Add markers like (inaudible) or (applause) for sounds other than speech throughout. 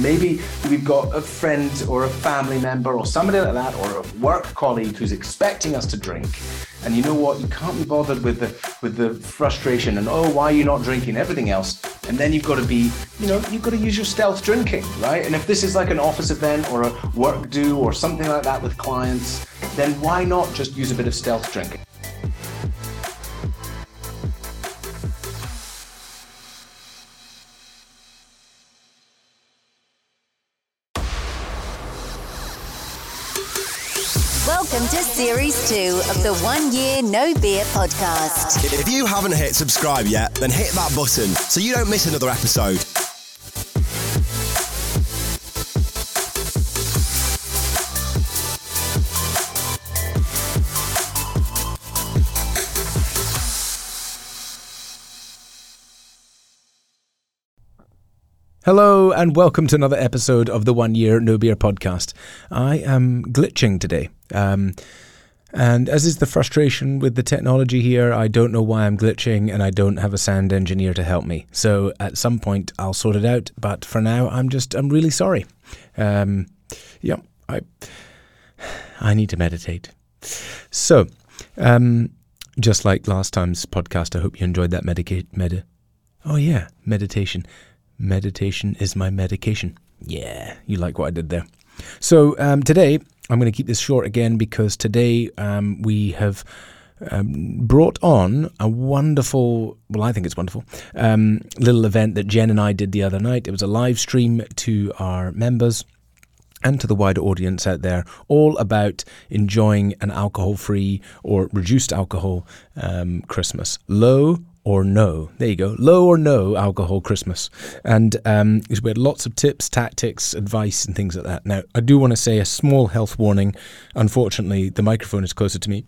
Maybe we've got a friend or a family member or somebody like that or a work colleague who's expecting us to drink. And you know what? You can't be bothered with the with the frustration and oh, why are you not drinking? Everything else. And then you've got to be, you know, you've got to use your stealth drinking, right? And if this is like an office event or a work do or something like that with clients, then why not just use a bit of stealth drinking? Series 2 of the One Year No Beer podcast. If you haven't hit subscribe yet, then hit that button so you don't miss another episode. Hello and welcome to another episode of the One Year No Beer podcast. I am glitching today. Um, and as is the frustration with the technology here, I don't know why I'm glitching and I don't have a sound engineer to help me. So at some point I'll sort it out. But for now, I'm just, I'm really sorry. Um, yeah, I, I need to meditate. So, um, just like last time's podcast, I hope you enjoyed that medica- med- Oh yeah, meditation. Meditation is my medication. Yeah, you like what I did there. So um, today, I'm going to keep this short again because today um, we have um, brought on a wonderful, well, I think it's wonderful, um, little event that Jen and I did the other night. It was a live stream to our members and to the wider audience out there, all about enjoying an alcohol free or reduced alcohol um, Christmas. Low or no. There you go. Low or no alcohol Christmas. And um, we had lots of tips, tactics, advice, and things like that. Now, I do want to say a small health warning. Unfortunately, the microphone is closer to me.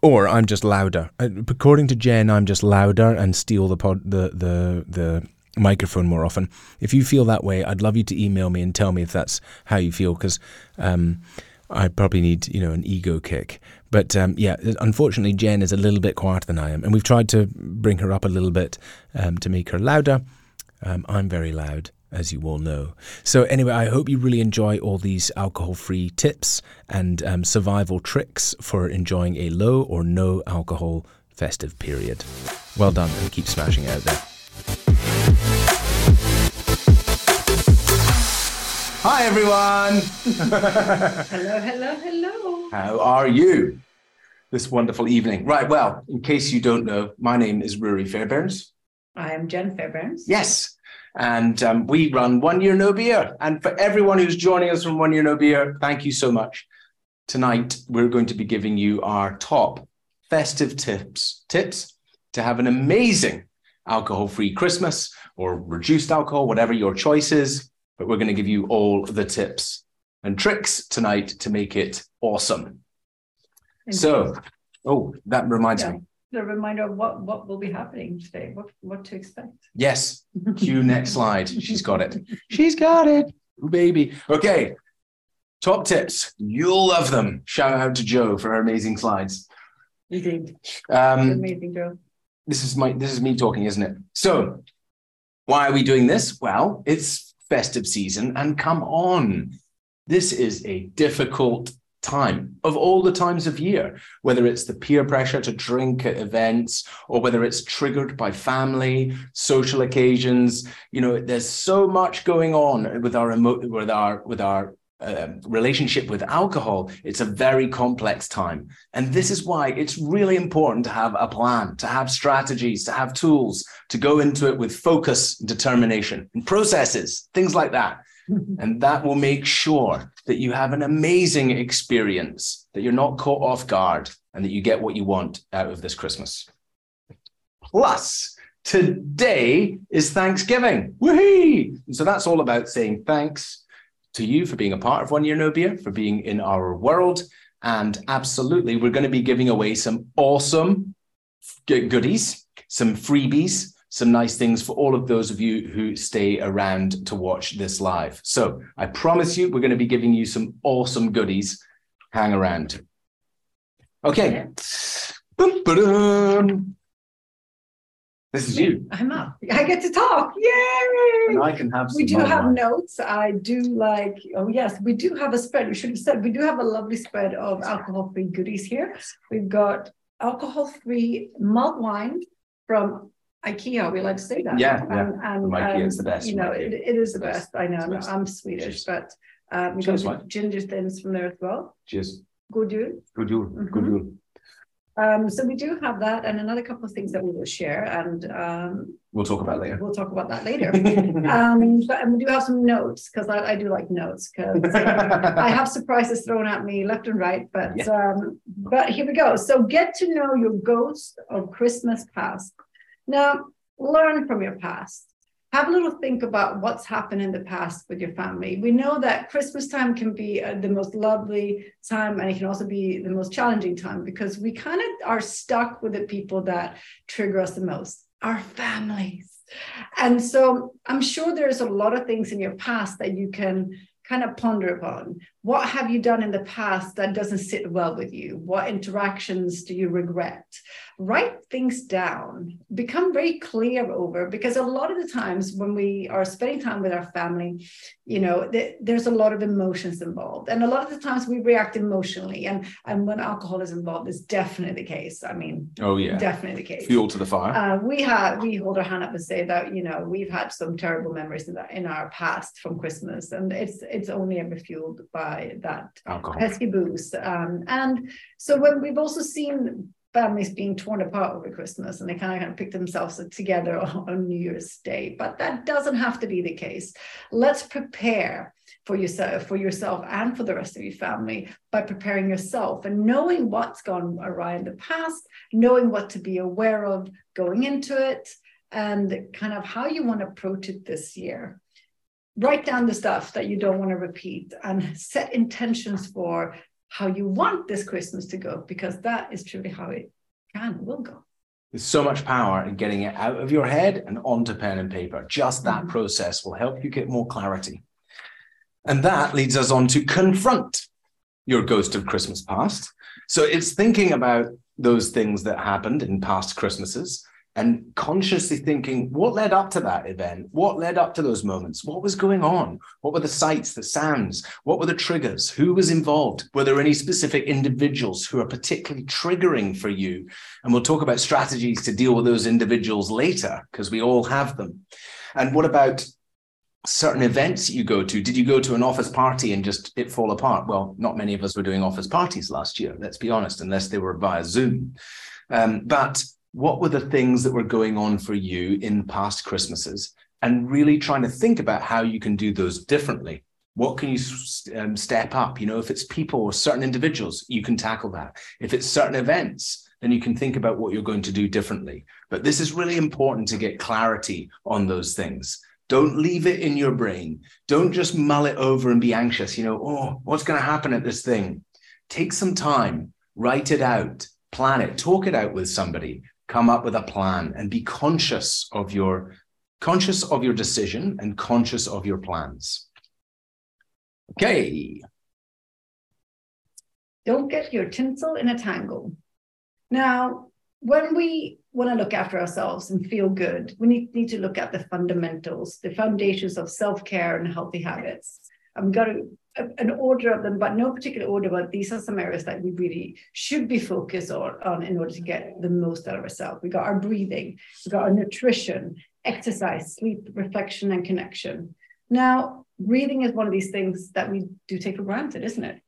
Or I'm just louder. Uh, according to Jen, I'm just louder and steal the pod, the the the microphone more often. If you feel that way, I'd love you to email me and tell me if that's how you feel, because um, I probably need you know an ego kick. But um, yeah, unfortunately, Jen is a little bit quieter than I am, and we've tried to bring her up a little bit um, to make her louder. Um, I'm very loud, as you all know. So anyway, I hope you really enjoy all these alcohol-free tips and um, survival tricks for enjoying a low or no alcohol festive period. Well done, and keep smashing it out there. Hi everyone. Hello, hello, hello. How are you this wonderful evening? Right, well, in case you don't know, my name is Ruari Fairbairns. I am Jen Fairbairns. Yes. And um, we run One Year No Beer. And for everyone who's joining us from One Year No Beer, thank you so much. Tonight, we're going to be giving you our top festive tips, tips to have an amazing alcohol-free Christmas or reduced alcohol, whatever your choice is. But we're going to give you all the tips and tricks tonight to make it awesome. So, oh, that reminds Yeah. me. The reminder of what, what will be happening today, what, what to expect. Yes. (laughs) Cue next slide. She's got it. (laughs) She's got it. Ooh, baby. Okay. Top tips. You'll love them. Shout out to Joe for her amazing slides. Indeed. Um, Amazing, Joe. this is my this is me talking, isn't it? So, why are we doing this? Well, it's festive season, and come on, this is a difficult time of all the times of year, whether it's the peer pressure to drink at events or whether it's triggered by family, social occasions. You know, there's so much going on with our emo- with our with our um, relationship with alcohol, it's a very complex time. And this is why it's really important to have a plan, to have strategies, to have tools, to go into it with focus, determination, and processes, things like that. (laughs) And that will make sure that you have an amazing experience, that you're not caught off guard, and that you get what you want out of this Christmas. Plus, today is Thanksgiving. Woohoo! So that's all about saying thanks to you for being a part of One Year No Beer, for being in our world. And absolutely, we're going to be giving away some awesome goodies, some freebies, some nice things for all of those of you who stay around to watch this live. So I promise you, we're going to be giving you some awesome goodies. Hang around. Okay. Boom. This is you. I'm up. I get to talk. Yay! And I can have some We do have notes. I do like, oh yes, we do have a spread. We should have said, we do have a lovely spread of alcohol-free goodies here. We've got alcohol-free malt wine from IKEA. We like to say that. Yeah, yeah. And, and, From IKEA, it's the um, best You know, it, it is the It's best. I know, I'm- best. I'm Swedish, Cheers. but um, we Cheers, got ginger thins from there as well. Cheers. Good jul. Good jul. Good Mhm. jul. Um, so we do have that and another couple of things that we will share and um, We'll talk about later. we'll talk about that later. (laughs) Um, but and we do have some notes because I, I do like notes because (laughs) I have surprises thrown at me left and right. But um, but here we go. So get to know your ghost of Christmas past. Now learn from your past. Have a little think about what's happened in the past with your family. We know that Christmas time can be uh, the most lovely time, and it can also be the most challenging time because we kind of are stuck with the people that trigger us the most, our families. And so I'm sure there's a lot of things in your past that you can kind of ponder upon. What have you done in the past that doesn't sit well with you? What interactions do you regret? Write things down, become very clear over because a lot of the times when we are spending time with our family, you know, th- there's a lot of emotions involved. And a lot of the times we react emotionally. And, and when alcohol is involved, it's definitely the case. I mean, Oh, yeah. definitely the case. Fuel to the fire. Uh, we have we hold our hand up and say that you know we've had some terrible memories in, that, in our past from Christmas, and it's it's only ever fueled by that Alcohol. pesky booze. Um, and so when we've also seen families being torn apart over Christmas, and they kind of, kind of pick themselves together on, (laughs) on New Year's Day, but that doesn't have to be the case. Let's prepare for yourself for yourself and for the rest of your family by preparing yourself and knowing what's gone awry in the past knowing what to be aware of going into it and kind of how you want to approach it this year write down the stuff that you don't want to repeat and set intentions for how you want this christmas to go because that is truly how it can will go There's so much power in getting it out of your head and onto pen and paper. Just that Mhm. process will help you get more clarity. And that leads us on to confront your ghost of Christmas past. So it's thinking about those things that happened in past Christmases and consciously thinking what led up to that event? What led up to those moments? What was going on? What were the sights, the sounds? What were the triggers? Who was involved? Were there any specific individuals who are particularly triggering for you? And we'll talk about strategies to deal with those individuals later because we all have them. And what about certain events you go to? Did you go to an office party and just it fall apart? Well, not many of us were doing office parties last year, let's be honest, unless they were via Zoom. Um, but what were the things that were going on for you in past Christmases? And really trying to think about how you can do those differently. What can you um, step up? You know, if it's people or certain individuals, you can tackle that. If it's certain events, then you can think about what you're going to do differently. But this is really important to get clarity on those things. Don't leave it in your brain. Don't just mull it over and be anxious. You know, oh, what's going to happen at this thing? Take some time, write it out, plan it, talk it out with somebody, come up with a plan and be conscious of your conscious of your decision and conscious of your plans. Okay. don't get your tinsel in a tangle. Now, when we want to look after ourselves and feel good, we need, need to look at the fundamentals, the foundations of self care and healthy habits. I'm going got an order of them, but no particular order, but these are some areas that we really should be focused on, on in order to get the most out of ourselves. We got our breathing, we got our nutrition, exercise, sleep, reflection, and connection. Now, breathing is one of these things that we do take for granted, isn't it?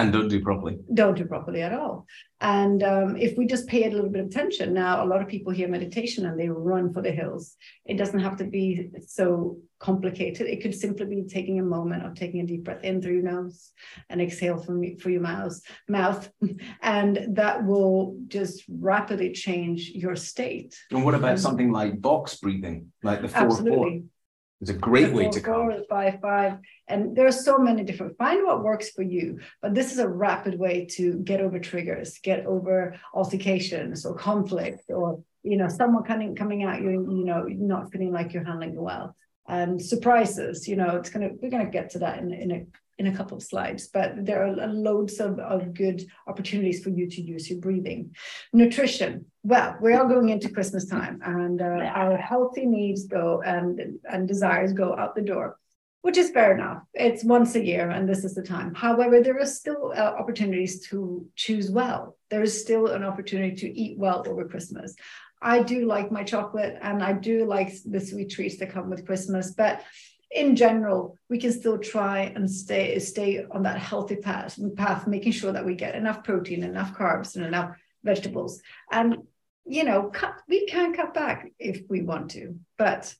And don't do properly. don't do properly at all. And um, if we just pay a little bit of attention, now a lot of people hear meditation and they run for the hills. It doesn't have to be so complicated. It could simply be taking a moment of taking a deep breath in through your nose and exhale from through your mouth, mouth, (laughs) and that will just rapidly change your state. And what about something like box breathing, like the four Absolutely. four? It's a great way to Four, come. Five, five. And there are so many different, find what works for you. But this is a rapid way to get over triggers, get over altercations or conflict or, you know, someone coming, coming at you, you know, not feeling like you're handling it well. And surprises, you know, it's going to, we're going to get to that in, in a in a couple of slides, but there are loads of, of good opportunities for you to use your breathing. Nutrition. Well, we're all going into Christmas time and uh, our healthy needs go and, and desires go out the door, which is fair enough. It's once a year and this is the time. However, there are still uh, opportunities to choose well. There is still an opportunity to eat well over Christmas. I do like my chocolate and I do like the sweet treats that come with Christmas, but in general, we can still try and stay stay on that healthy path, path, making sure that we get enough protein, enough carbs, and enough vegetables. And you know, cut, we can cut back if we want to, but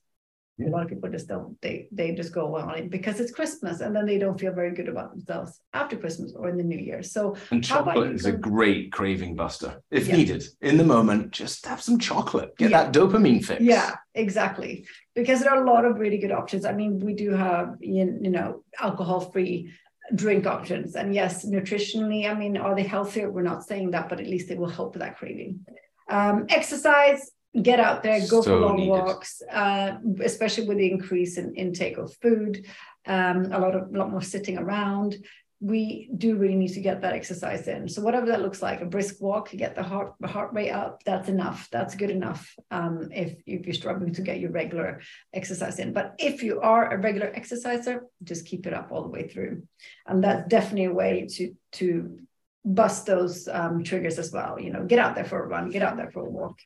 a lot of people just don't. They they just go on it because it's Christmas, and then they don't feel very good about themselves after Christmas or in the New Year. So And chocolate is a great craving buster. If Yeah. needed, in the moment, just have some chocolate. Get Yeah. that dopamine fix. Yeah, exactly. Because there are a lot of really good options. I mean, we do have you you know alcohol-free drink options, and yes, nutritionally, I mean, are they healthier? We're not saying that, but at least they will help with that craving. Um, exercise, get out there, go for long needed. walks, uh, especially with the increase in intake of food, um, a lot of lot more sitting around. We do really need to get that exercise in. So whatever that looks like, a brisk walk, get the heart heart rate up. That's enough. That's good enough. Um, if if you're struggling to get your regular exercise in, but if you are a regular exerciser, just keep it up all the way through, and that's definitely a way to to bust those um, triggers as well. You know, get out there for a run, get out there for a walk.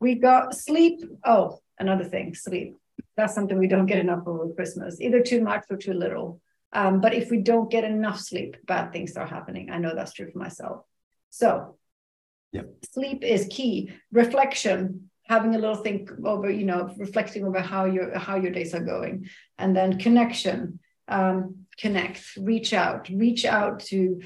We got sleep. Oh, another thing, sleep. That's something we don't get enough over Christmas, either too much or too little. Um, but if we don't get enough sleep, bad things are happening. I know that's true for myself. So, sleep is key. Reflection, having a little think over, you know, reflecting over how your how your days are going, and then connection. Um, connect, reach out, reach out to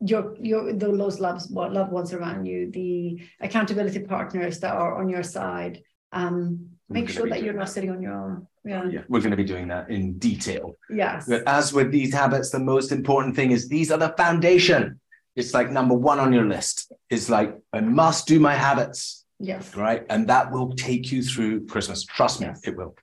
your your those loves what loved ones around you, the accountability partners that are on your side. Um, make sure that you're not sitting on your own. Yeah. Yeah, we're going to be doing that in detail. Yes. But as with these habits, the most important thing is these are the foundation. It's like number one on your list. It's like, I must do my habits, Yes. right? And that will take you through Christmas. Trust me, Yes. it will.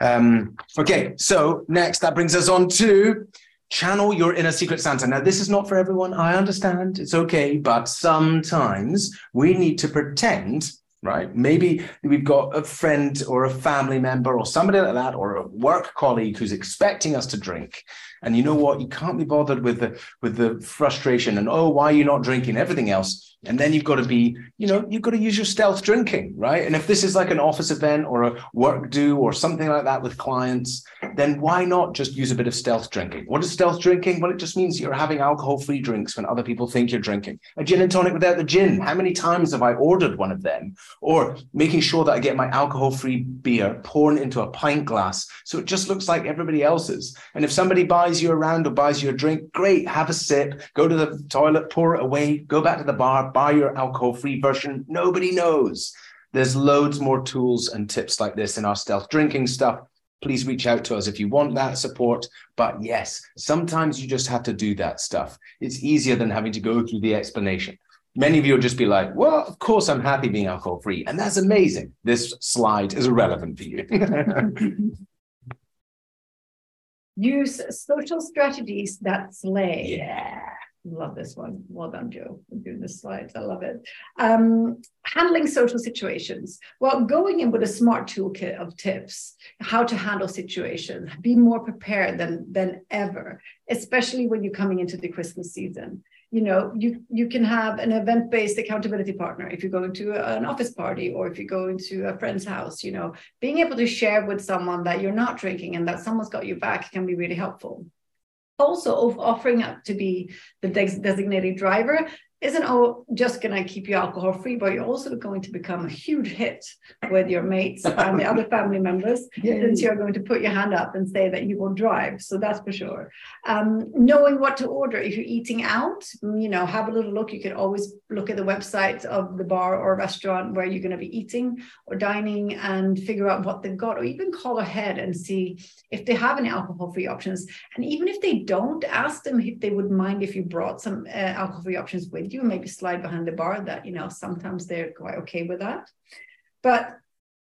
Um, okay, so next, that brings us on to channel your inner secret Santa. Now, this is not for everyone. I understand. It's okay. But sometimes we need to pretend right? Maybe we've got a friend or a family member or somebody like that, or a work colleague who's expecting us to drink. And you know what? You can't be bothered with the with the frustration and oh, why are you not drinking? Everything else. And then you've got to be, you know, you've got to use your stealth drinking, right? And if this is like an office event or a work do or something like that with clients, then why not just use a bit of stealth drinking? What is stealth drinking? Well, it just means you're having alcohol-free drinks when other people think you're drinking. A gin and tonic without the gin. How many times have I ordered one of them? Or making sure that I get my alcohol-free beer poured into a pint glass so it just looks like everybody else's. And if somebody buys you around or buys you a drink, great, have a sip, go to the toilet, pour it away, go back to the bar, buy your alcohol-free version. Nobody knows. There's loads more tools and tips like this in our stealth drinking stuff. Please reach out to us if you want that support. But yes, sometimes you just have to do that stuff. It's easier than having to go through the explanation. Many of you will just be like, well, of course, I'm happy being alcohol free. And that's amazing. This slide is irrelevant for you. (laughs) Use social strategies that slay. yeah. Love this one. Well done, Joe, for doing the slides. I love it. Um, handling social situations. Well, going in with a smart toolkit of tips, how to handle situations, be more prepared than, than ever, especially when you're coming into the Christmas season. You know, you, you can have an event-based accountability partner. If you're going to an office party or if you're going to a friend's house, you know, being able to share with someone that you're not drinking and that someone's got your back can be really helpful. Also of offering up to be the designated driver isn't all just going to keep you alcohol free, but you're also going to become a huge hit with your mates and the (laughs) other family members, since you're going to put your hand up and say that you will drive. So that's for sure. Um, knowing what to order if you're eating out, you know, have a little look. You can always look at the website of the bar or restaurant where you're going to be eating or dining and figure out what they've got, or even call ahead and see if they have any alcohol free options. And even if they don't, ask them if they would mind if you brought some uh, alcohol free options with you, maybe slide behind the bar that, you know, sometimes they're quite okay with that. But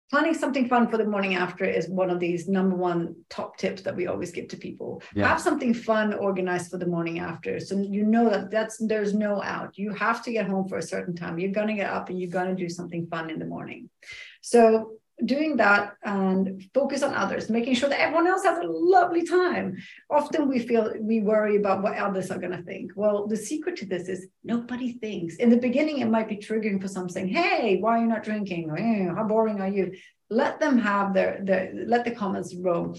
planning something fun for the morning after is one of these number one top tips that we always give to people Yeah. have something fun organized for the morning after so you know that that's there's no out you have to get home for a certain time you're going to get up and you're going to do something fun in the morning so doing that and focus on others making sure that everyone else has a lovely time. Often we feel we worry about what others are going to think. Well the secret to this is nobody thinks. In the beginning it might be triggering for some saying hey why are you not drinking? Or, "Eh, how boring are you? Let them have their, their let the comments roam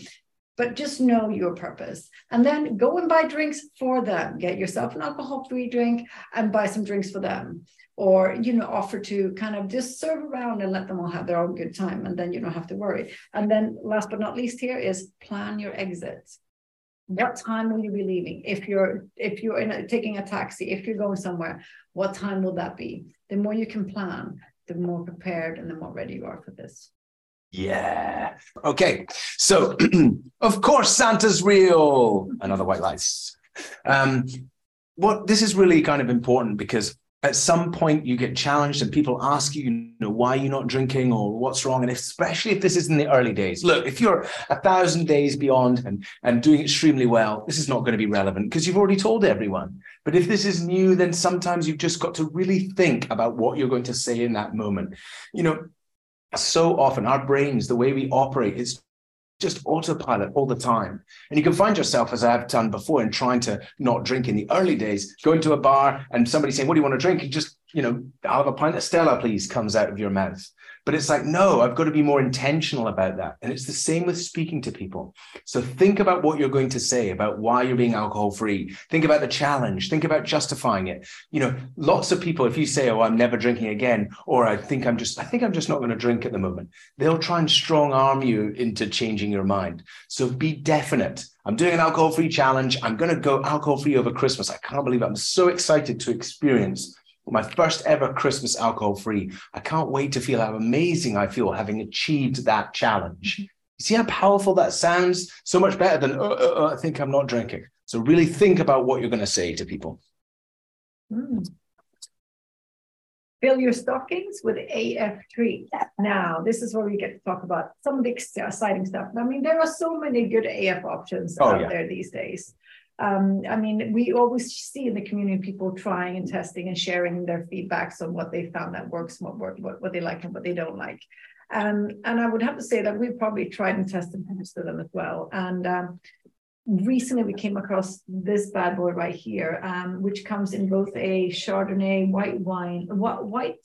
but just know your purpose. And then go and buy drinks for them. Get yourself an alcohol free drink and buy some drinks for them or you know offer to kind of just serve around and let them all have their own good time and then you don't have to worry and then last but not least here is plan your exit what time will you be leaving if you're if you're in a, taking a taxi if you're going somewhere what time will that be the more you can plan the more prepared and the more ready you are for this Yeah. Okay. So, (clears throat) of course, Santa's real. Another white lies. Um, what this is really kind of important because at some point you get challenged and people ask you, you know, why you're not drinking or what's wrong. And especially if this is in the early days. Look, if you're a thousand days beyond and, and doing extremely well, this is not going to be relevant because you've already told everyone. But if this is new, then sometimes you've just got to really think about what you're going to say in that moment. You know, so often our brains, the way we operate, is just autopilot all the time. And you can find yourself, as I've done before, in trying to not drink in the early days, going to a bar and somebody saying, What do you want to drink? You just, you know, I'll have a pint of Stella, please, comes out of your mouth. But it's like, no, I've got to be more intentional about that. And it's the same with speaking to people. So think about what you're going to say, about why you're being alcohol free. Think about the challenge. Think about justifying it. You know, lots of people, if you say, oh, I'm never drinking again, or I think I'm just, I think I'm just not going to drink at the moment, they'll try and strong arm you into changing your mind. So be definite. I'm doing an alcohol free challenge. I'm going to go alcohol free over Christmas. I can't believe it. I'm so excited to experience my first ever Christmas alcohol free. I can't wait to feel how amazing I feel having achieved that challenge. Mm-hmm. You see how powerful that sounds? So much better than, oh, oh, oh, I think I'm not drinking. So really think about what you're going to say to people. Mm. Fill your stockings with AF treats. Now, this is where we get to talk about some of the exciting stuff. I mean, there are so many good AF options Oh, out yeah. there these days. Um, I mean, we always see in the community people trying and testing and sharing their feedbacks on what they found that works, what work, what, what they like and what they don't like. Um, and I would have to say that we've probably tried and tested most of them as well. And um, recently we came across this bad boy right here, um, which comes in both a Chardonnay white wine, what white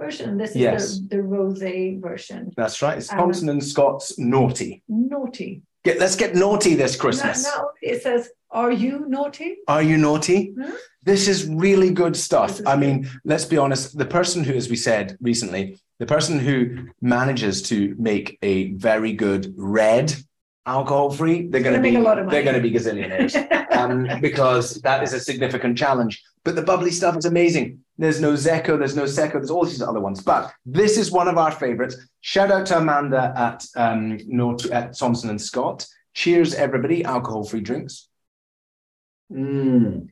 version. This is Yes. the, the rosé version. That's right. It's Um, Thomson and Scott's Noughty. Naughty. Get, let's get naughty this No, Christmas. no, it says, "Are you naughty?" Are you naughty? Hmm? This is really good stuff. I good. mean, let's be honest. The person who, as we said recently, the person who manages to make a very good red alcohol free, they're going to be a lot of they're going to be gazillionaires um, (laughs) because that is a significant challenge. But the bubbly stuff is amazing. There's Nozeco, there's Nosecco, there's all these other ones. But this is one of our favorites. Shout out to Amanda at um, North, at Thomson and Scott. Cheers, everybody! Alcohol free drinks. Mm.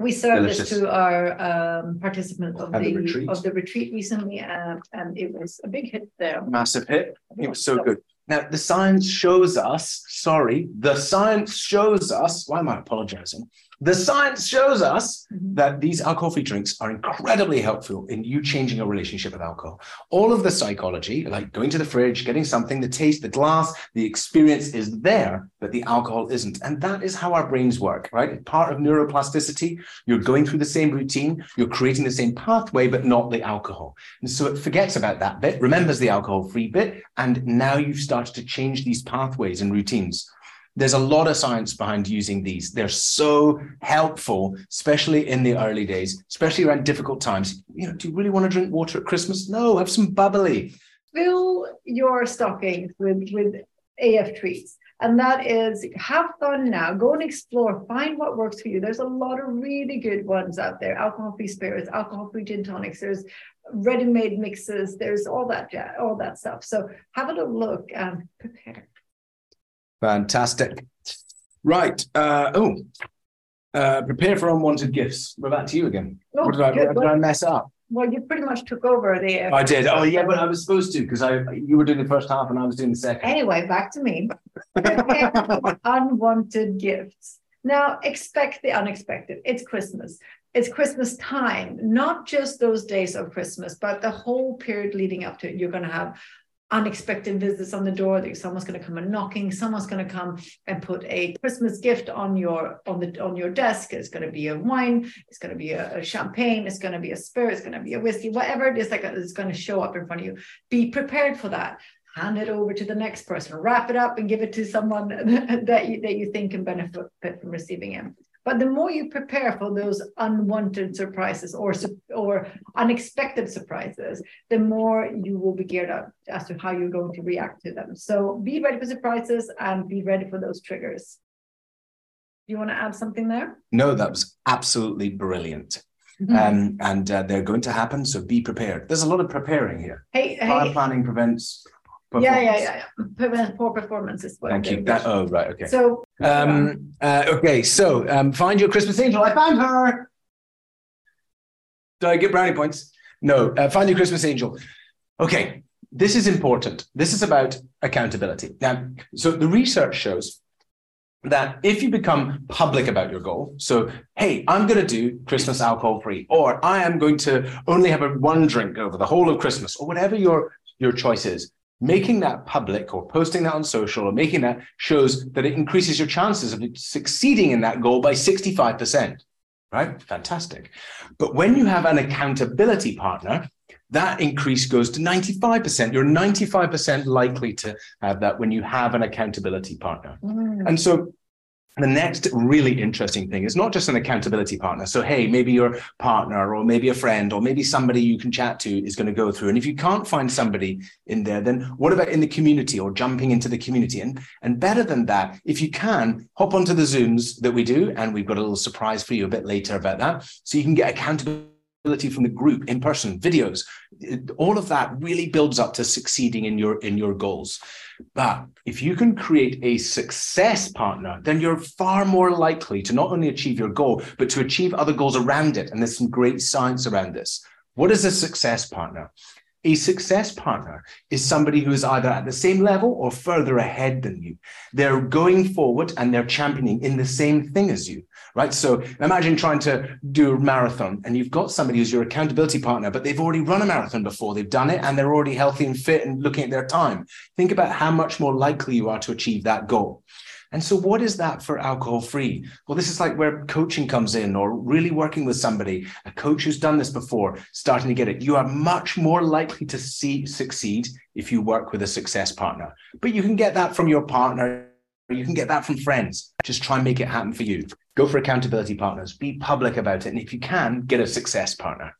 We served this to our um, participants of the the, retreat. of the retreat recently, uh, and it was a big hit there. massive hit. It was so good. Now, the science shows us, sorry, the science shows us, why am I apologizing? The science shows us Mhm. that these alcohol free drinks are incredibly helpful in you changing your relationship with alcohol. All of the psychology, like going to the fridge, getting something, the taste, the glass, the experience is there, but the alcohol isn't. And that is how our brains work, right? Part of neuroplasticity, you're going through the same routine, you're creating the same pathway, but not the alcohol. And so it forgets about that bit, remembers the alcohol free bit, and now you've started to change these pathways and routines. There's a lot of science behind using these. They're so helpful, especially in the early days, especially around difficult times. You know, do you really want to drink water at Christmas? No, have some bubbly. Fill your stockings with with AF treats. And that is have fun now. Go and explore. Find what works for you. There's a lot of really good ones out there. Alcohol-free spirits, alcohol-free gin tonics. There's ready-made mixes. There's all that all that stuff. So have a little look and prepare. Fantastic. Right. Uh, oh, uh, prepare for unwanted gifts. We're back to you again. Oh, what did I, did I mess up? Well, you pretty much took over there. I did. Oh, yeah, but I was supposed to because I you were doing the first half and I was doing the second. Anyway, back to me. (laughs) unwanted gifts. Now, expect the unexpected. It's Christmas. It's Christmas time, not just those days of Christmas, but the whole period leading up to it. You're going to have unexpected visits on the door that someone's going to come and knocking someone's going to come and put a christmas gift on your on the on your desk. It's going to be a wine it's going to be a, a champagne it's going to be a spirit it's going to be a whiskey whatever it is like it's going to show up in front of you. Be prepared for that. Hand it over to the next person. Wrap it up and give it to someone (laughs) that you, that you think can benefit from receiving it but the more you prepare for those unwanted surprises or or unexpected surprises, the more you will be geared up as to how you're going to react to them. So be ready for surprises and be ready for those triggers. Do you want to add something there? No, that was absolutely brilliant. Mm-hmm. Um, and uh, they're going to happen, so be prepared. There's a lot of preparing here. Hey, hey. planning prevents yeah, yeah, yeah, yeah. Poor performance is what. Thank you. That, oh, right. Okay. So. Um. Uh, okay. So, um, find your Christmas angel. I found her. Do I get brownie points? No. Uh, find your Christmas angel. Okay. This is important. This is about accountability. Now, so the research shows that if you become public about your goal, so hey, I'm going to do Christmas alcohol free, or I am going to only have a one drink over the whole of Christmas, or whatever your your choice is, making that public or posting that on social or making that shows that it increases your chances of succeeding in that goal by 65%. Right? Fantastic. But when you have an accountability partner, that increase goes to 95%. You're 95% likely to have that when you have an accountability partner. Mm. And so the next really interesting thing is not just an accountability partner. So, hey, maybe your partner or maybe a friend or maybe somebody you can chat to is going to go through. And if you can't find somebody in there, then what about in the community or jumping into the community? And, and better than that, if you can, hop onto the Zooms that we do. And we've got a little surprise for you a bit later about that. So you can get accountability from the group in person videos all of that really builds up to succeeding in your in your goals but if you can create a success partner then you're far more likely to not only achieve your goal but to achieve other goals around it. And there's some great science around this. What is a success partner? A success partner is somebody who is either at the same level or further ahead than you. They're going forward and they're championing in the same thing as you, right? So imagine trying to do a marathon and you've got somebody who's your accountability partner, but they've already run a marathon before, they've done it, and they're already healthy and fit and looking at their time. Think about how much more likely you are to achieve that goal. And so, what is that for alcohol free? Well, this is like where coaching comes in, or really working with somebody, a coach who's done this before, starting to get it. You are much more likely to see succeed if you work with a success partner. But you can get that from your partner. You can get that from friends. Just try and make it happen for you. Go for accountability partners. Be public about it. And if you can, get a success partner.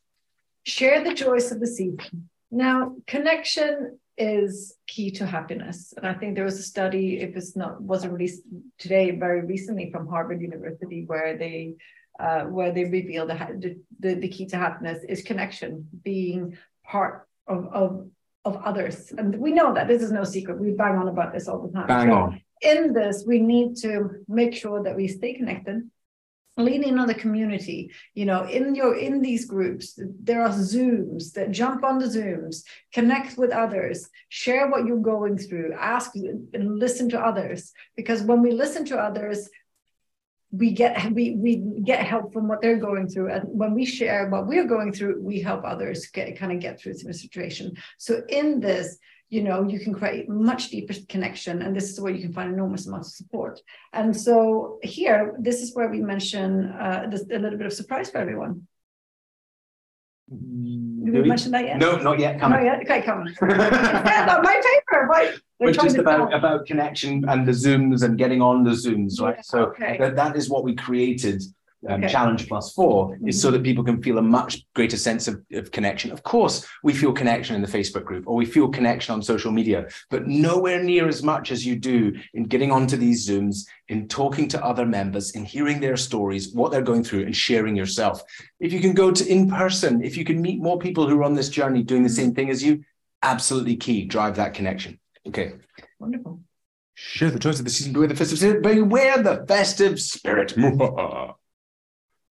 Share the joys of the season. Now, connection is key to happiness. And I think there was a study, if it's not wasn't released today, very recently from Harvard University, where they uh, where they revealed the, the, the key to happiness is connection, being part of, of of others. And we know that this is no secret. We bang on about this all the time. Bang so on. In this, we need to make sure that we stay connected lean in on the community you know in your in these groups. There are zooms that jump on the zooms connect with others share what you're going through ask and listen to others. Because when we listen to others we get we we get help from what they're going through. And when we share what we're going through we help others get kind of get through the situation. So in this you know you can create much deeper connection and this is where you can find enormous amounts of support and so here this is where we mention uh, this, a little bit of surprise for everyone did we, we mention that yet? No, not yet. Come not yet. Okay, come on. (laughs) my paper. right. They're but trying just about about connection and the zooms and getting on the zooms right Yeah, so okay. that, that is what we created um, Okay. challenge plus four is so that people can feel a much greater sense of, of connection of course we feel connection in the facebook group or we feel connection on social media but nowhere near as much as you do in getting onto these zooms in talking to other members in hearing their stories what they're going through and sharing yourself if you can go to in person if you can meet more people who are on this journey doing the same thing as you absolutely key drive that connection okay Wonderful. Share the joys of the season. Beware the festive spirit. Beware the festive spirit. (laughs)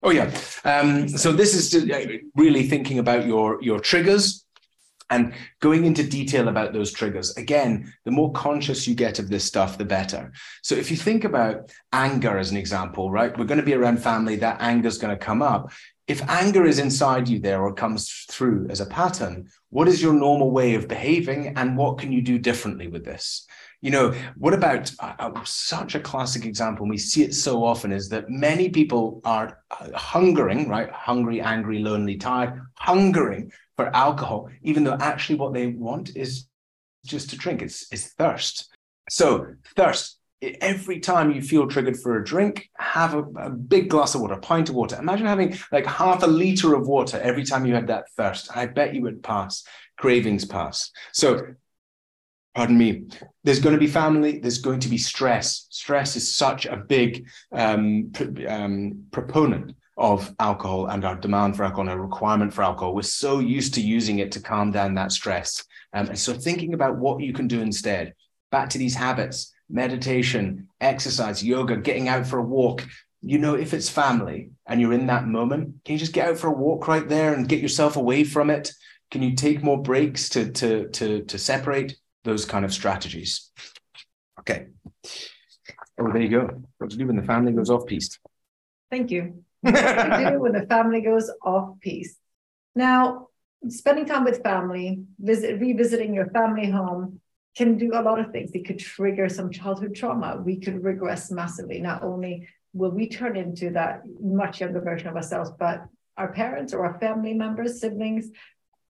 oh yeah. Um, so this is uh, really thinking about your your triggers and going into detail about those triggers. Again, the more conscious you get of this stuff, the better. So if you think about anger as an example, right? We're going to be around family. That anger is going to come up. If anger is inside you there or comes through as a pattern, what is your normal way of behaving, and what can you do differently with this? You know, what about uh, uh, such a classic example? And we see it so often is that many people are uh, hungering, right? Hungry, angry, lonely, tired, hungering for alcohol, even though actually what they want is just to drink. It's, it's thirst. So, thirst. Every time you feel triggered for a drink, have a, a big glass of water, a pint of water. Imagine having like half a liter of water every time you had that thirst. I bet you would pass, cravings pass. So, pardon me, there's going to be family, there's going to be stress. Stress is such a big um, pr- um, proponent of alcohol and our demand for alcohol and our requirement for alcohol. We're so used to using it to calm down that stress. Um, and so thinking about what you can do instead, back to these habits, meditation, exercise, yoga, getting out for a walk. You know, if it's family and you're in that moment, can you just get out for a walk right there and get yourself away from it? Can you take more breaks to to to to separate those kind of strategies? Okay. Oh, there you go. What to do when the family goes off piste. Thank you. (laughs) What to do when the family goes off piste. Now, spending time with family, visit, revisiting your family home can do a lot of things. It could trigger some childhood trauma. We could regress massively. Not only will we turn into that much younger version of ourselves, but our parents or our family members, siblings,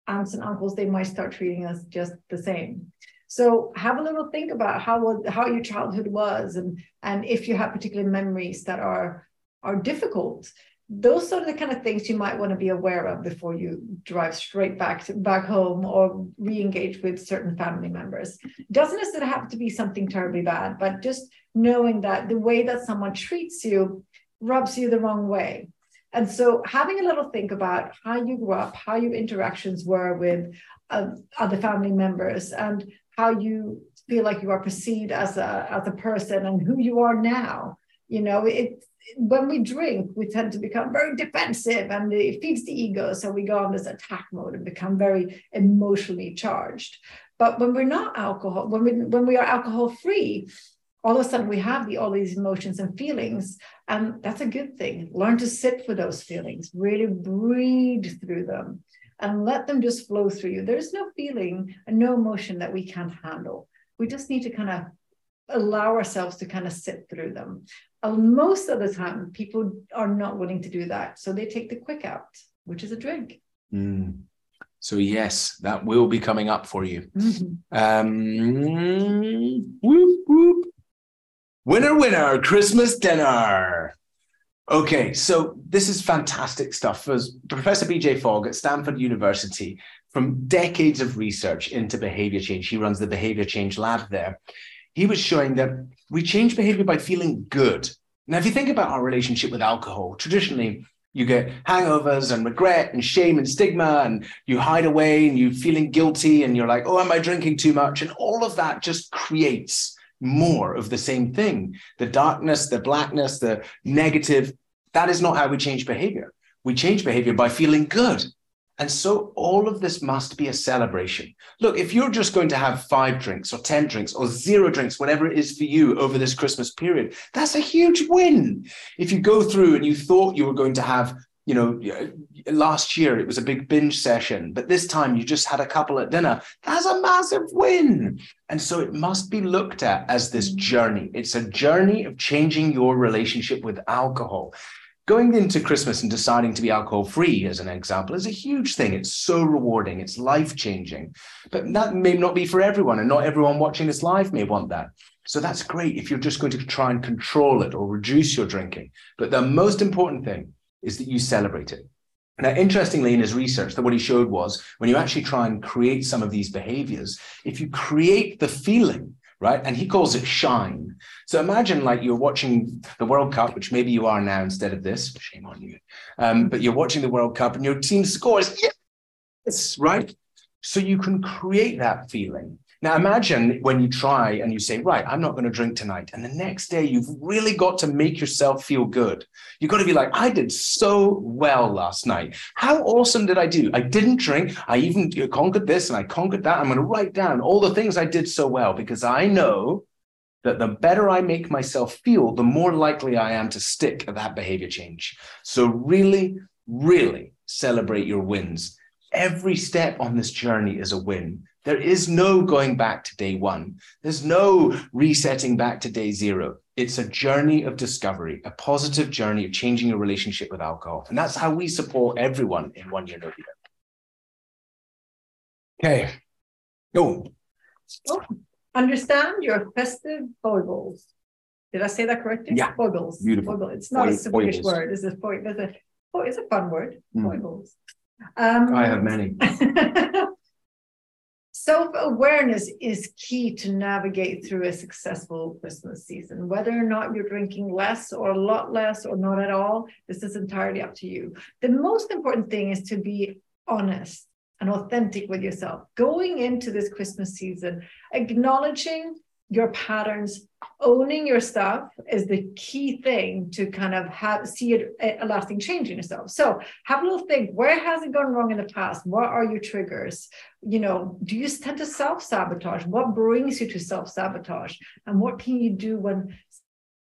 aunts and uncles, they might start treating us just the same. So have a little think about how how your childhood was, and and if you have particular memories that are are difficult. Those are the kind of things you might want to be aware of before you drive straight back to back home or re-engage with certain family members. Doesn't necessarily have to be something terribly bad, but just knowing that the way that someone treats you rubs you the wrong way. And so having a little think about how you grew up, how your interactions were with uh, other family members, and how you feel like you are perceived as a as a person and who you are now. You know, it when we drink, we tend to become very defensive and it feeds the ego. So we go on this attack mode and become very emotionally charged. But when we're not alcohol, when we when we are alcohol free, all of a sudden we have the, all these emotions and feelings, and that's a good thing. Learn to sit for those feelings, really breathe through them, and let them just flow through you. There's no feeling and no emotion that we can't handle. We just need to kind of allow ourselves to kind of sit through them. And most of the time, people are not willing to do that. So they take the quick out, which is a drink. Mm. So yes, that will be coming up for you. Mhm. Um, whoop, whoop. Winner, winner, Christmas dinner. Okay, so this is fantastic stuff. Professor BJ Fogg at Stanford University, from decades of research into behavior change, he runs the behavior change lab there. He was showing that we change behavior by feeling good. Now, if you think about our relationship with alcohol, traditionally you get hangovers and regret and shame and stigma, and you hide away and you're feeling guilty, and you're like, oh, am I drinking too much? And all of that just creates more of the same thing the darkness, the blackness, the negative. That is not how we change behavior. We change behavior by feeling good. And so all of this must be a celebration. Look, if you're just going to have five drinks or 10 drinks or zero drinks, whatever it is for you over this Christmas period, that's a huge win. If you go through and you thought you were going to have, you know, last year it was a big binge session, but this time you just had a couple at dinner, that's a massive win. And so it must be looked at as this journey. It's a journey of changing your relationship with alcohol. going into Christmas and deciding to be alcohol free, as an example, is a huge thing. It's so rewarding, it's life changing. But that may not be for everyone, and not everyone watching this live may want that. So that's great if you're just going to try and control it or reduce your drinking. But the most important thing is that you celebrate it. Now, interestingly, in his research, that what he showed was when you actually try and create some of these behaviors, if you create the feeling, right, and he calls it shine. So imagine like you're watching the World Cup, which maybe you are now instead of this. Shame on you. Um, but you're watching the World Cup and your team scores. Yes, right. So you can create that feeling. Now imagine when you try and you say, right, I'm not going to drink tonight. And the next day you've really got to make yourself feel good. You've got to be like, I did so well last night. How awesome did I do? I didn't drink. I even conquered this and I conquered that. I'm going to write down all the things I did so well because I know that the better I make myself feel, the more likely I am to stick at that behavior change. So really, really celebrate your wins. Every step on this journey is a win. There is no going back to day one. There's no resetting back to day zero. It's a journey of discovery, a positive journey of changing your relationship with alcohol. And that's how we support everyone in One Year No Beer. Okay. Go. oh. Understand your festive foibles. Did I say that correctly? Yeah. Foibles. Beautiful. Foible. It's not Foibles. a Swedish word. It's a, it's a, it's a fun word. Mm. Foibles. Um, I have many. (laughs) Self awareness is key to navigate through a successful Christmas season. Whether or not you're drinking less or a lot less or not at all, this is entirely up to you. The most important thing is to be honest and authentic with yourself. Going into this Christmas season, acknowledging your patterns, owning your stuff is the key thing to kind of have see a, a lasting change in yourself. So have a little think, where has it gone wrong in the past? What are your triggers? You know, do you tend to self-sabotage? What brings you to self-sabotage? And what can you do when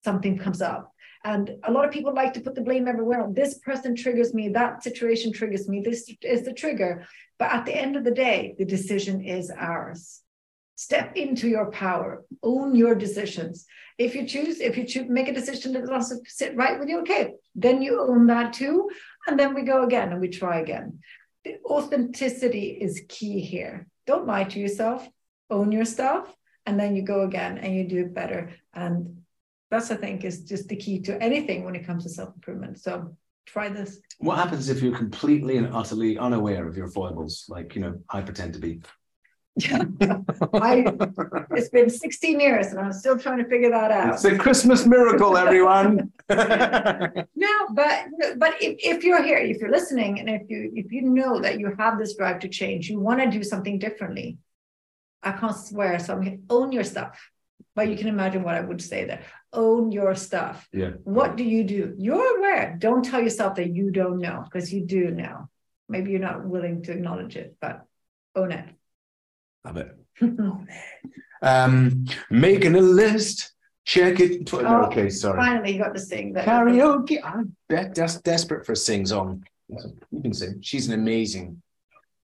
something comes up? And a lot of people like to put the blame everywhere. This person triggers me, that situation triggers me, this is the trigger. But at the end of the day, the decision is ours step into your power. Own your decisions. If you choose if you choose make a decision that doesn't sit right with you okay then you own that too. And then we go again and we try again. The authenticity is key here. Don't lie to yourself. Own your stuff and then you go again and you do it better. And that's i think is just the key to anything when it comes to self-improvement. So try this. What happens if you're completely and utterly unaware of your foibles? Like you know i pretend to be yeah. (laughs) I, it's been 16 years and I'm still trying to figure that out. It's a Christmas miracle, everyone. (laughs) no, but but if, if you're here, if you're listening, and if you if you know that you have this drive to change, you want to do something differently. I can't swear, so I'm to own your stuff. But you can imagine what I would say there. Own your stuff. Yeah. What do you do? You're aware. Don't tell yourself that you don't know, because you do know. Maybe you're not willing to acknowledge it, but own it. Love it. (laughs) um, making a list. Check it. Oh, okay, sorry. Finally, you got to sing that. Karaoke. I'm des- desperate for a sing song. You can sing. She's an amazing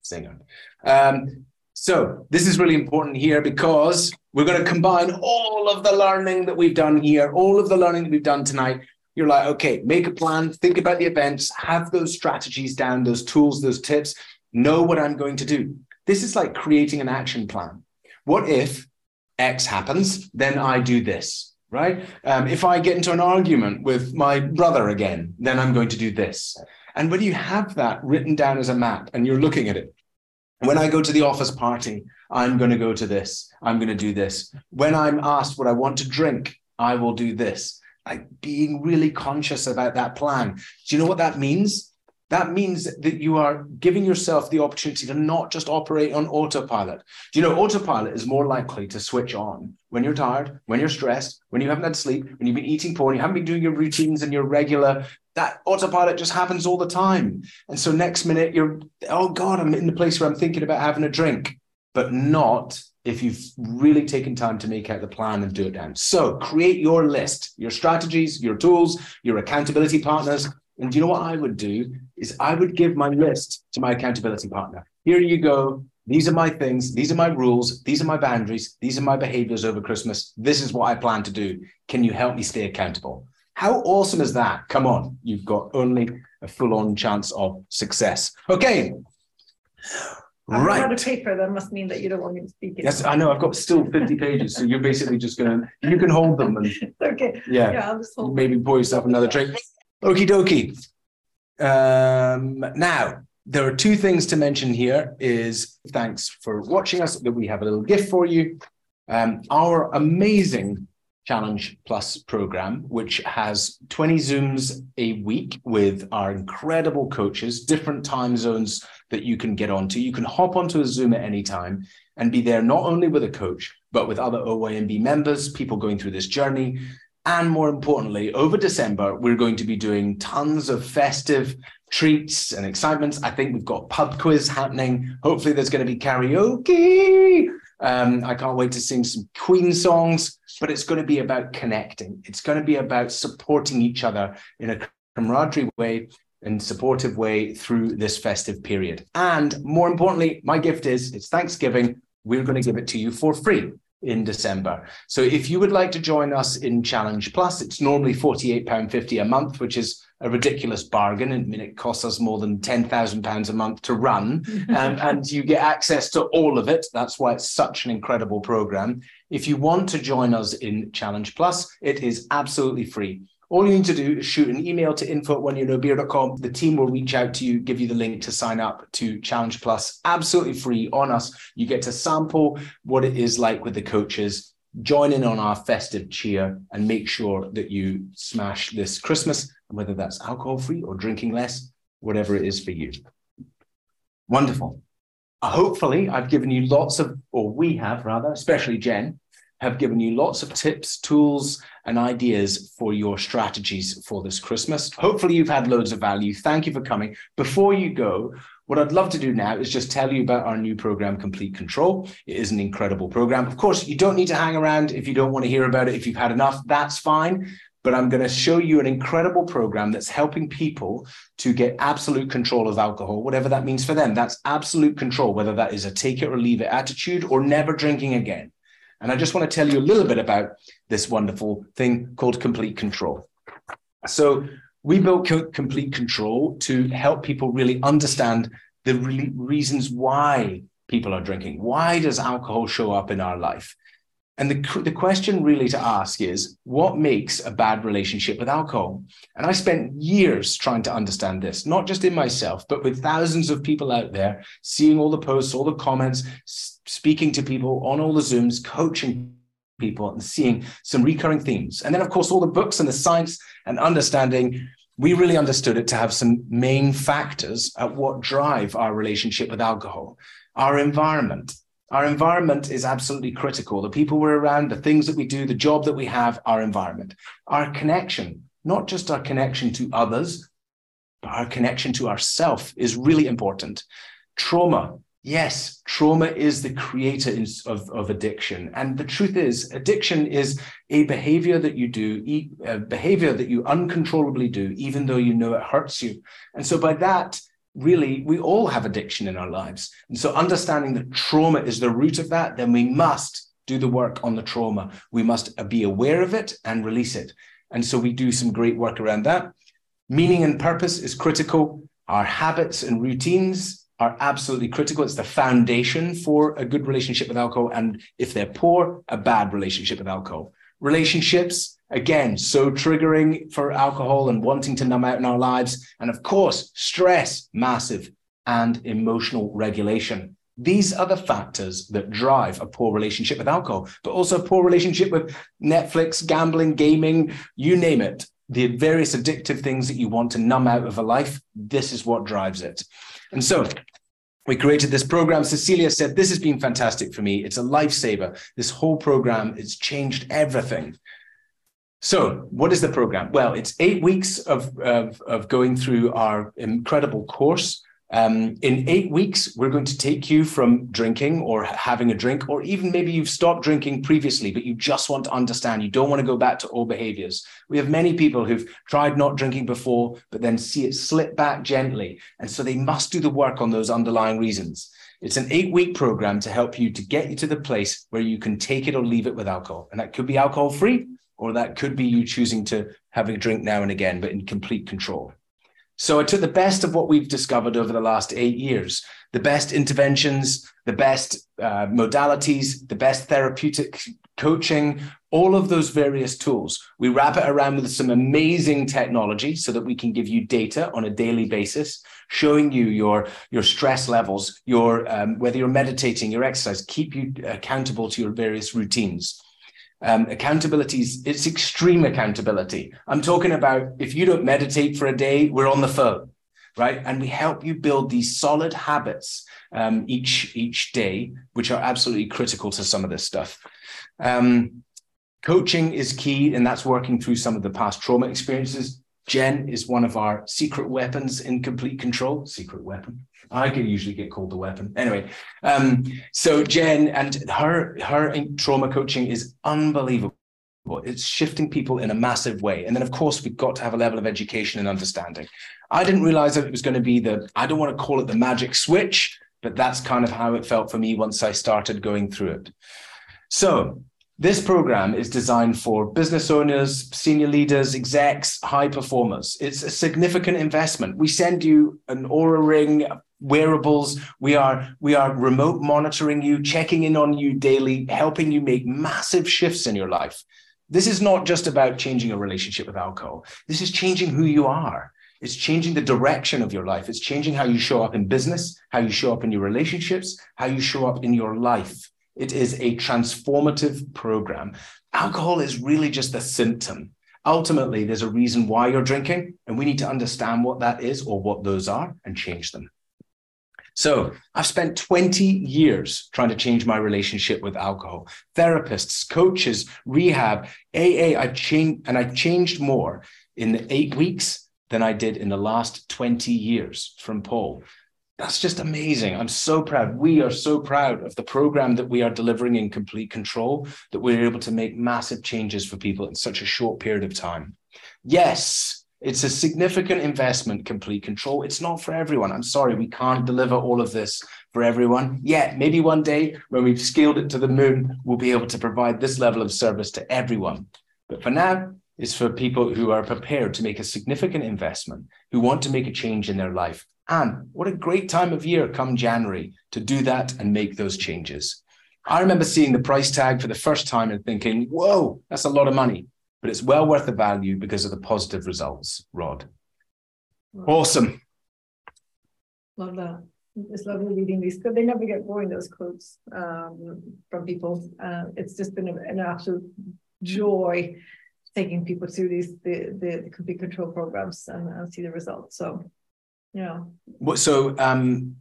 singer. Um, so this is really important here because we're going to combine all of the learning that we've done here, all of the learning that we've done tonight. You're like, okay, make a plan, think about the events, have those strategies down, those tools, those tips, know what I'm going to do. This is like creating an action plan. What if X happens, then I do this, right? Um, if I get into an argument with my brother again, then I'm going to do this. And when you have that written down as a map and you're looking at it, when I go to the office party, I'm going to go to this. I'm going to do this. When I'm asked what I want to drink, I will do this. Like being really conscious about that plan. Do you know what that means? That means that you are giving yourself the opportunity to not just operate on autopilot. Do you know autopilot is more likely to switch on when you're tired, when you're stressed, when you haven't had sleep, when you've been eating poor, and you haven't been doing your routines and your regular. That autopilot just happens all the time. And so next minute you're, oh God, I'm in the place where I'm thinking about having a drink, but not if you've really taken time to make out the plan and do it down. So create your list, your strategies, your tools, your accountability partners, and do you know what I would do? Is I would give my list to my accountability partner. Here you go. These are my things. These are my rules. These are my boundaries. These are my behaviors over Christmas. This is what I plan to do. Can you help me stay accountable? How awesome is that? Come on, you've got only a full on chance of success. Okay. I'm Right. out of paper. That must mean that you don't want me to speak. it. Yes, I know. I've got still 50 pages. So you're basically just going to, you can hold them and (laughs) Okay. yeah, Yeah, I'll just hold. maybe pour yourself another drink. Okie dokie. Um, now, there are two things to mention here is thanks for watching us, that we have a little gift for you. Um, our amazing Challenge Plus program, which has 20 Zooms a week with our incredible coaches, different time zones that you can get onto. You can hop onto a Zoom at any time and be there not only with a coach, but with other OYNB members, people going through this journey. And more importantly, over December, we're going to be doing tons of festive treats and excitements. I think we've got pub quiz happening. Hopefully, there's going to be karaoke. Um, I can't wait to sing some Queen songs, but it's going to be about connecting. It's going to be about supporting each other in a camaraderie way and supportive way through this festive period. And more importantly, my gift is it's Thanksgiving. We're going to give it to you for free in December. So if you would like to join us in Challenge Plus, it's normally £48.50 a month, which is a ridiculous bargain. I mean, it costs us more than £10,000 a month to run, (laughs) um, and you get access to all of it. That's why it's such an incredible program. If you want to join us in Challenge Plus, it is absolutely free. All you need to do is shoot an email to info at oneyearnobeer.com. The team will reach out to you, give you the link to sign up to Challenge Plus, absolutely free on us. You get to sample what it is like with the coaches, join in on our festive cheer, and make sure that you smash this Christmas, and whether that's alcohol free or drinking less, whatever it is for you. Wonderful. Uh, Hopefully, I've given you lots of, or we have rather, especially Jen, have given you lots of tips, tools, and ideas for your strategies for this Christmas. Hopefully, you've had loads of value. Thank you for coming. Before you go, what I'd love to do now is just tell you about our new program, Complete Control. It is an incredible program. Of course, you don't need to hang around if you don't want to hear about it. If you've had enough, that's fine. But I'm going to show you an incredible program that's helping people to get absolute control of alcohol, whatever that means for them. That's absolute control, whether that is a take it or leave it attitude or never drinking again. And I just want to tell you a little bit about this wonderful thing called complete control. So we built Co- complete control to help people really understand the really reasons why people are drinking. Why does alcohol show up in our life? And the, the question really to ask is what makes a bad relationship with alcohol? And I spent years trying to understand this, not just in myself, but with thousands of people out there, seeing all the posts, all the comments, speaking to people on all the Zooms, coaching people, and seeing some recurring themes. And then, of course, all the books and the science and understanding. We really understood it to have some main factors at what drive our relationship with alcohol, our environment, our environment is absolutely critical. The people we're around, the things that we do, the job that we have, our environment, our connection, not just our connection to others, but our connection to ourself is really important. Trauma. Yes, trauma is the creator of, of addiction. And the truth is, addiction is a behavior that you do, a behavior that you uncontrollably do, even though you know it hurts you. And so by that, really, we all have addiction in our lives. And so, understanding that trauma is the root of that, then we must do the work on the trauma. We must uh, be aware of it and release it. And so, we do some great work around that. Meaning and purpose is critical. Our habits and routines are absolutely critical. It's the foundation for a good relationship with alcohol. And if they're poor, a bad relationship with alcohol. Relationships, again, so triggering for alcohol and wanting to numb out in our lives. And of course, stress, massive, and emotional regulation. These are the factors that drive a poor relationship with alcohol, but also a poor relationship with Netflix, gambling, gaming, you name it. The various addictive things that you want to numb out of a life, this is what drives it. And so we created this program. Cecilia said, This has been fantastic for me. It's a lifesaver. This whole program, it's changed everything. So, what is the program? Well, it's eight weeks of, of, of going through our incredible course. Um, in eight weeks, we're going to take you from drinking or having a drink, or even maybe you've stopped drinking previously, but you just want to understand. You don't want to go back to old behaviors. We have many people who've tried not drinking before, but then see it slip back gently. And so they must do the work on those underlying reasons. It's an eight week program to help you to get you to the place where you can take it or leave it with alcohol. And that could be alcohol free or that could be you choosing to have a drink now and again, but in complete control. So I took the best of what we've discovered over the last eight years, the best interventions, the best uh, modalities, the best therapeutic coaching, all of those various tools. We wrap it around with some amazing technology so that we can give you data on a daily basis, showing you your, your stress levels, your um, whether you're meditating, your exercise, keep you accountable to your various routines. Um, accountability is it's extreme accountability. I'm talking about if you don't meditate for a day, we're on the phone, right? And we help you build these solid habits um, each each day, which are absolutely critical to some of this stuff. Um, coaching is key, and that's working through some of the past trauma experiences. Jen is one of our secret weapons in complete control. Secret weapon. I can usually get called the weapon. Anyway, um, so Jen and her her trauma coaching is unbelievable. It's shifting people in a massive way. And then, of course, we've got to have a level of education and understanding. I didn't realize that it was going to be the, I don't want to call it the magic switch, but that's kind of how it felt for me once I started going through it. So, this program is designed for business owners, senior leaders, execs, high performers. It's a significant investment. We send you an Oura ring, wearables. We are we are remote monitoring you, checking in on you daily, helping you make massive shifts in your life. This is not just about changing your relationship with alcohol. This is changing who you are. It's changing the direction of your life. It's changing how you show up in business, how you show up in your relationships, how you show up in your life. It is a transformative program. Alcohol is really just a symptom. Ultimately, there's a reason why you're drinking, and we need to understand what that is or what those are and change them. So I've spent 20 years trying to change my relationship with alcohol. Therapists, coaches, rehab, AA, I changed and I changed more in the eight weeks than I did in the last 20 years from Paul. That's just amazing. I'm so proud. We are so proud of the program that we are delivering in complete control, that we're able to make massive changes for people in such a short period of time. Yes, it's a significant investment, complete control. It's not for everyone. I'm sorry, we can't deliver all of this for everyone yet. Maybe one day when we've scaled it to the moon, we'll be able to provide this level of service to everyone. But for now, it's for people who are prepared to make a significant investment, who want to make a change in their life. And what a great time of year come January to do that and make those changes. I remember seeing the price tag for the first time and thinking, whoa, that's a lot of money but it's well worth the value because of the positive results, Rod. Awesome. Love that. It's lovely reading these because they never get boring, those quotes um, from people. Uh, it's just been an absolute joy taking people through these the, the, the complete control programs and, and see the results. So, yeah. What so um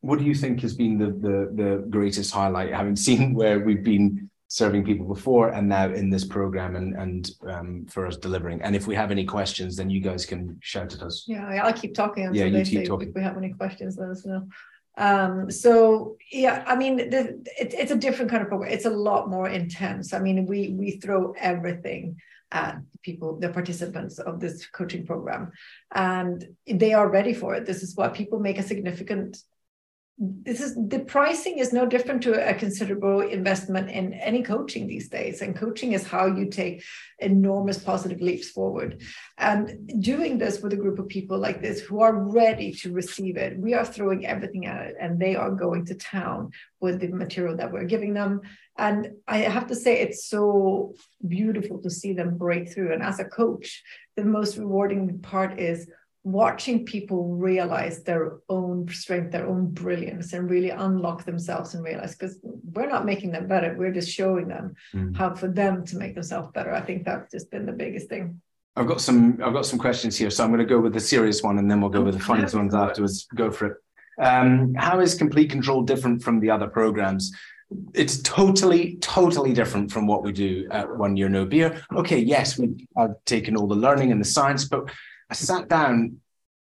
what do you think has been the the the greatest highlight having seen (laughs) where we've been serving people before and now in this program and and um, for us delivering. And if we have any questions, then you guys can shout at us. Yeah, I'll keep talking. Yeah, you keep talking. If we have any questions, let us know. Um, so yeah, I mean, the, it, it's a different kind of program. It's a lot more intense. I mean, we we throw everything at people, the participants of this coaching program, and they are ready for it. This is what people make a significant this is the pricing is no different to a considerable investment in any coaching these days and coaching is how you take enormous positive leaps forward. And doing this with a group of people like this who are ready to receive it we are throwing everything at it and they are going to town with the material that we're giving them. And i have to say it's so beautiful to see them break through. And as a coach the most rewarding part is watching people realize their own strength, their own brilliance, and really unlock themselves and realize because we're not making them better, we're just showing them mm. how for them to make themselves better. I think that's just been the biggest thing. I've got some I've got some questions here, so I'm going to go with the serious one, and then we'll go with the fun ones afterwards. Go for it. Um, how is complete control different from the other programs? It's totally, totally different from what we do at One Year No Beer. Okay, yes, we have taken all the learning and the science, but I sat down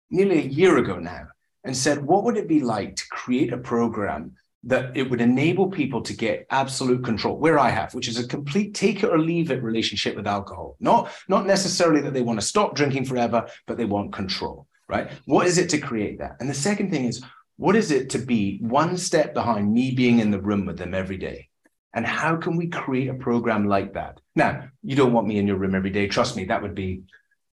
nearly a year ago now and said, what would it be like to create a program that it would enable people to get absolute control where I have, which is a complete take it or leave it relationship with alcohol. Not, not necessarily that they want to stop drinking forever, but they want control, right? What is it to create that? And the second thing is, what is it to be one step behind me being in the room with them every day? And how can we create a program like that? Now, you don't want me in your room every day. Trust me, that would be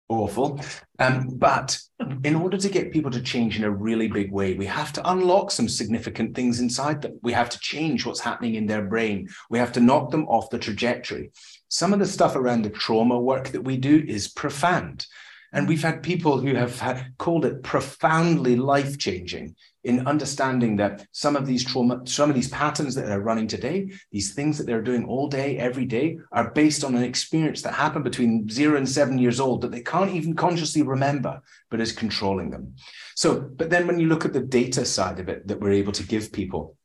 awful. Um, but in order to get people to change in a really big way, we have to unlock some significant things inside them. We have to change what's happening in their brain. We have to knock them off the trajectory. Some of the stuff around the trauma work that we do is profound. And we've had people who have had, called it profoundly life changing in understanding that some of these trauma, some of these patterns that they're running today, these things that they're doing all day, every day, are based on an experience that happened between zero and seven years old that they can't even consciously remember, but is controlling them. So, but then when you look at the data side of it that we're able to give people,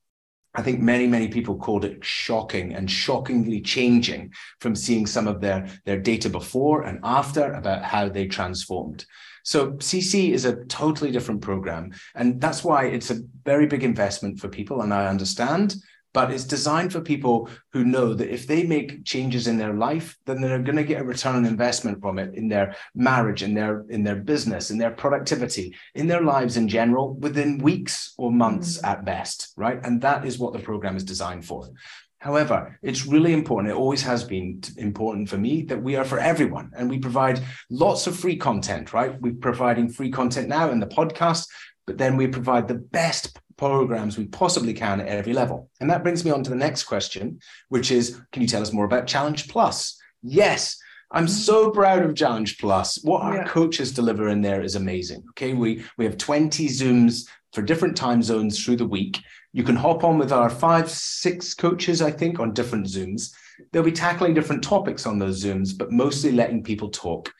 I think many, many people called it shocking and shockingly changing from seeing some of their, their data before and after about how they transformed. So CC is a totally different program. And that's why it's a very big investment for people. And I understand but it's designed for people who know that if they make changes in their life then they're going to get a return on investment from it in their marriage in their in their business in their productivity in their lives in general within weeks or months mm-hmm. at best right and that is what the program is designed for However, it's really important, it always has been important for me that we are for everyone and we provide lots of free content, right? We're providing free content now in the podcast, but then we provide the best programs we possibly can at every level. And that brings me on to the next question, which is Can you tell us more about Challenge Plus? Yes. I'm mm-hmm. so proud of Challenge Plus. What our yeah. coaches deliver in there is amazing. Okay, we we have 20 Zooms for different time zones through the week. You can hop on with our five, six coaches, I think, on different Zooms. They'll be tackling different topics on those Zooms, but mostly letting people talk.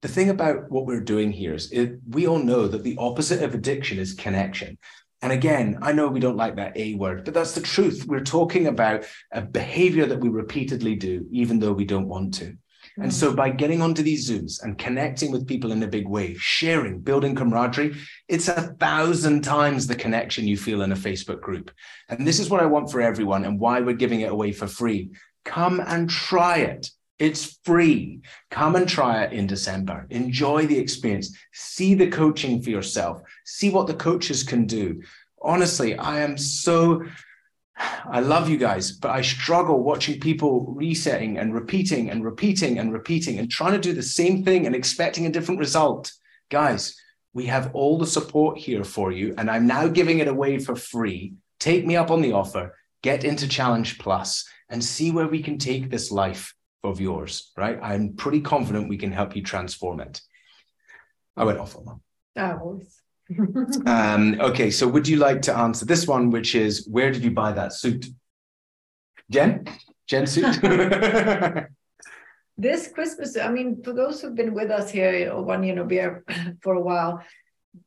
The thing about what we're doing here is it, we all know that the opposite of addiction is connection. And again, I know we don't like that A word, but that's the truth. We're talking about a behavior that we repeatedly do, even though we don't want to. And so by getting onto these Zooms and connecting with people in a big way, sharing, building camaraderie, it's a thousand times the connection you feel in a Facebook group. And this is what I want for everyone and why we're giving it away for free. Come and try it. It's free. Come and try it in December. Enjoy the experience. See the coaching for yourself. See what the coaches can do. Honestly, I am so, I love you guys, but I struggle watching people resetting and repeating and repeating and repeating and trying to do the same thing and expecting a different result. Guys, we have all the support here for you. And I'm now giving it away for free. Take me up on the offer, get into Challenge Plus, and see where we can take this life of yours, right? I'm pretty confident we can help you transform it. I went off on that. Um, okay, so would you like to answer this one, which is where did you buy that suit? Jen? Jen suit? (laughs) this Christmas, I mean, for those who've been with us here one year no beer for a while,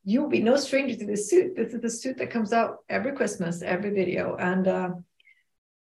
you'll be no stranger to this suit. This is the suit that comes out every Christmas, every video. And uh,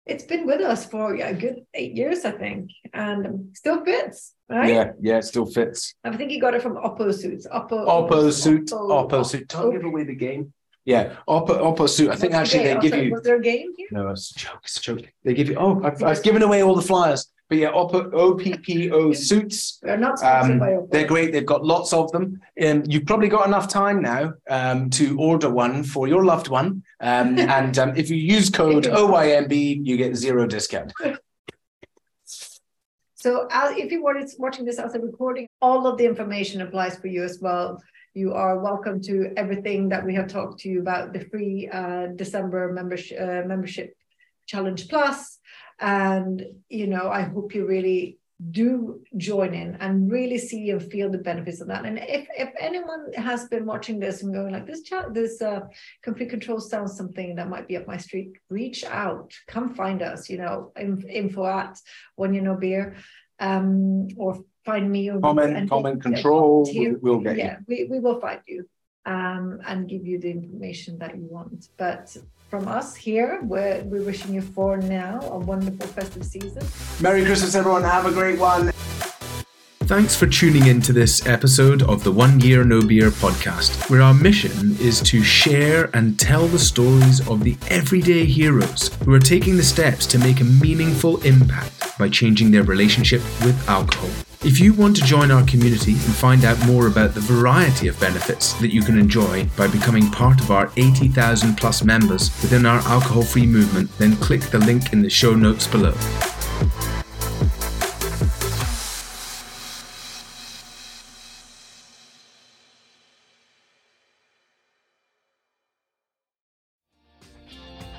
it's been with us for yeah, a good eight years, I think, and still fits, right? Yeah, yeah, it still fits. I think he got it from Oppo Suits. Oppo, Oppo Suit, Oppo, Oppo Suit. Don't give away the game. Yeah, Oppo, Oppo Suit. I think actually they give you. Was there a game here? No, it's a joke. It's a joke. They give you. Oh, I've, I've given away all the flyers. But yeah, OPPO (laughs) suits. They're not sponsored um, by Oppo. They're great. They've got lots of them. Um, you've probably got enough time now um, to order one for your loved one. Um, (laughs) and um, if you use code OYNB, you get zero discount. (laughs) So if you're watching this as a recording, all of the information applies for you as well. You are welcome to everything that we have talked to you about the free uh, December membership, uh, membership challenge plus and, you know, I hope you really do join in and really see and feel the benefits of that. And if, if anyone has been watching this and going like this, chat, this uh, complete control sounds something that might be up my street, reach out, come find us, you know, info at one you know beer, um, or find me or comment, comment control. We'll get yeah, you. we, we will find you um, and give you the information that you want. But from us here, we're, we're wishing you for now a wonderful festive season. Merry Christmas, everyone. Have a great one. Thanks for tuning in to this episode of the One Year No Beer podcast, where our mission is to share and tell the stories of the everyday heroes who are taking the steps to make a meaningful impact by changing their relationship with alcohol. If you want to join our community and find out more about the variety of benefits that you can enjoy by becoming part of our 80,000 plus members within our alcohol free movement, then click the link in the show notes below.